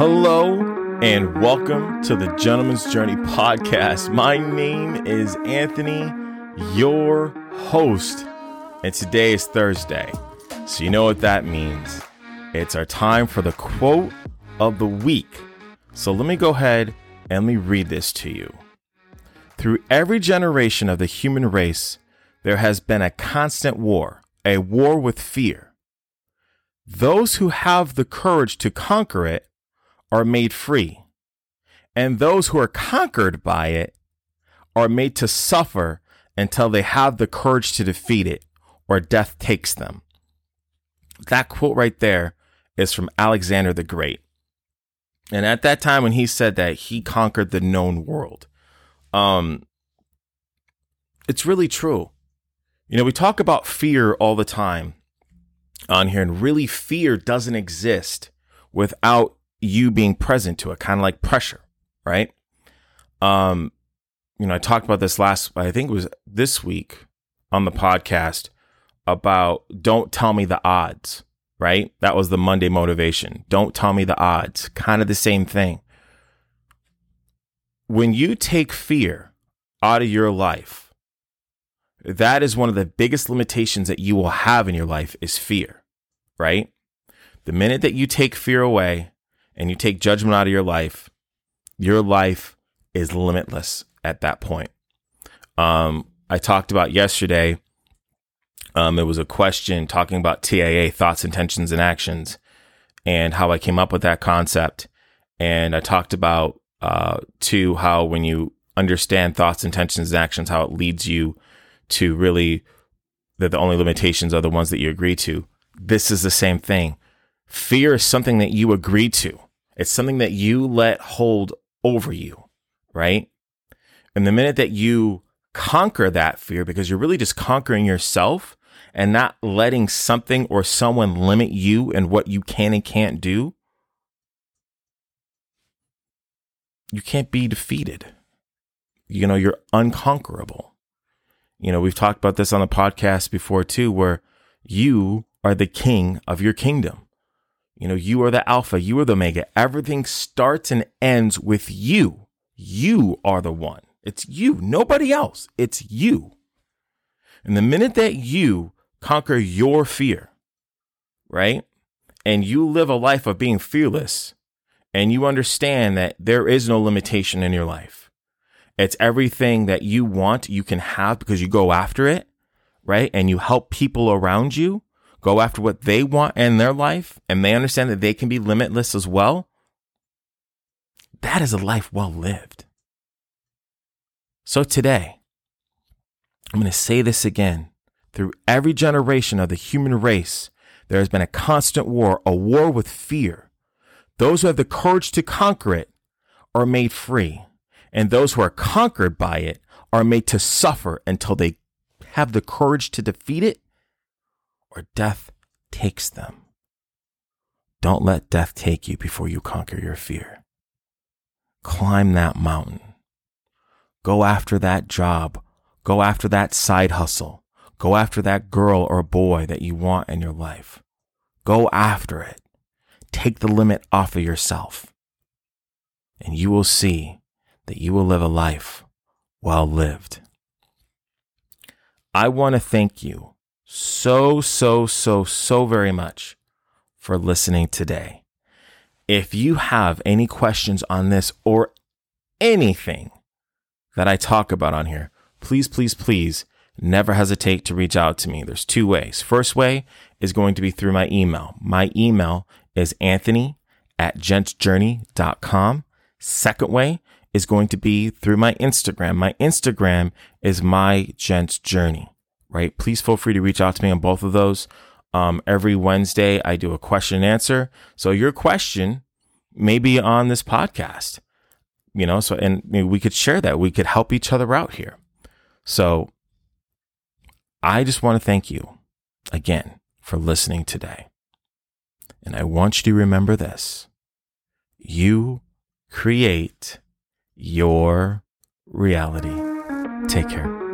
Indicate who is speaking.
Speaker 1: Hello and welcome to the Gentleman's Journey podcast. My name is Anthony, your host, and today is Thursday. So, you know what that means. It's our time for the quote of the week. So, let me go ahead and let me read this to you. Through every generation of the human race, there has been a constant war, a war with fear. Those who have the courage to conquer it are made free, and those who are conquered by it are made to suffer until they have the courage to defeat it or death takes them. That quote right there is from Alexander the Great. And at that time, when he said that, he conquered the known world. Um, it's really true. You know, we talk about fear all the time on here, and really, fear doesn't exist without you being present to it, kind of like pressure, right? Um, you know, I talked about this last, I think it was this week on the podcast about don't tell me the odds, right? That was the Monday motivation. Don't tell me the odds. Kind of the same thing. When you take fear out of your life, that is one of the biggest limitations that you will have in your life is fear, right? The minute that you take fear away and you take judgment out of your life, your life is limitless at that point. Um, I talked about yesterday. Um, it was a question talking about TIA, thoughts, intentions, and actions, and how I came up with that concept. And I talked about uh, too how when you understand thoughts, intentions, and actions, how it leads you to really that the only limitations are the ones that you agree to. This is the same thing. Fear is something that you agree to. It's something that you let hold over you, right? And the minute that you conquer that fear, because you're really just conquering yourself and not letting something or someone limit you and what you can and can't do, you can't be defeated. You know, you're unconquerable. You know, we've talked about this on the podcast before too, where you are the king of your kingdom. You know, you are the alpha, you are the omega. Everything starts and ends with you. You are the one. It's you, nobody else. It's you. And the minute that you conquer your fear, right? And you live a life of being fearless and you understand that there is no limitation in your life. It's everything that you want, you can have because you go after it, right? And you help people around you go after what they want in their life and they understand that they can be limitless as well. That is a life well lived. So today, I'm going to say this again. Through every generation of the human race, there has been a constant war, a war with fear. Those who have the courage to conquer it are made free, and those who are conquered by it are made to suffer until they have the courage to defeat it or death takes them. Don't let death take you before you conquer your fear. Climb that mountain. Go after that job. Go after that side hustle. Go after that girl or boy that you want in your life. Go after it. Take the limit off of yourself. And you will see that you will live a life well lived. I want to thank you so, so, so, so very much for listening today. If you have any questions on this or anything that I talk about on here, please, please, please never hesitate to reach out to me. There's two ways. First way is going to be through my email. My email is anthony at gentsjourney.com. Second way is going to be through my Instagram. My Instagram is my gents journey, right? Please feel free to reach out to me on both of those. Um, every Wednesday, I do a question and answer. So your question may be on this podcast you know so and we could share that we could help each other out here so i just want to thank you again for listening today and i want you to remember this you create your reality take care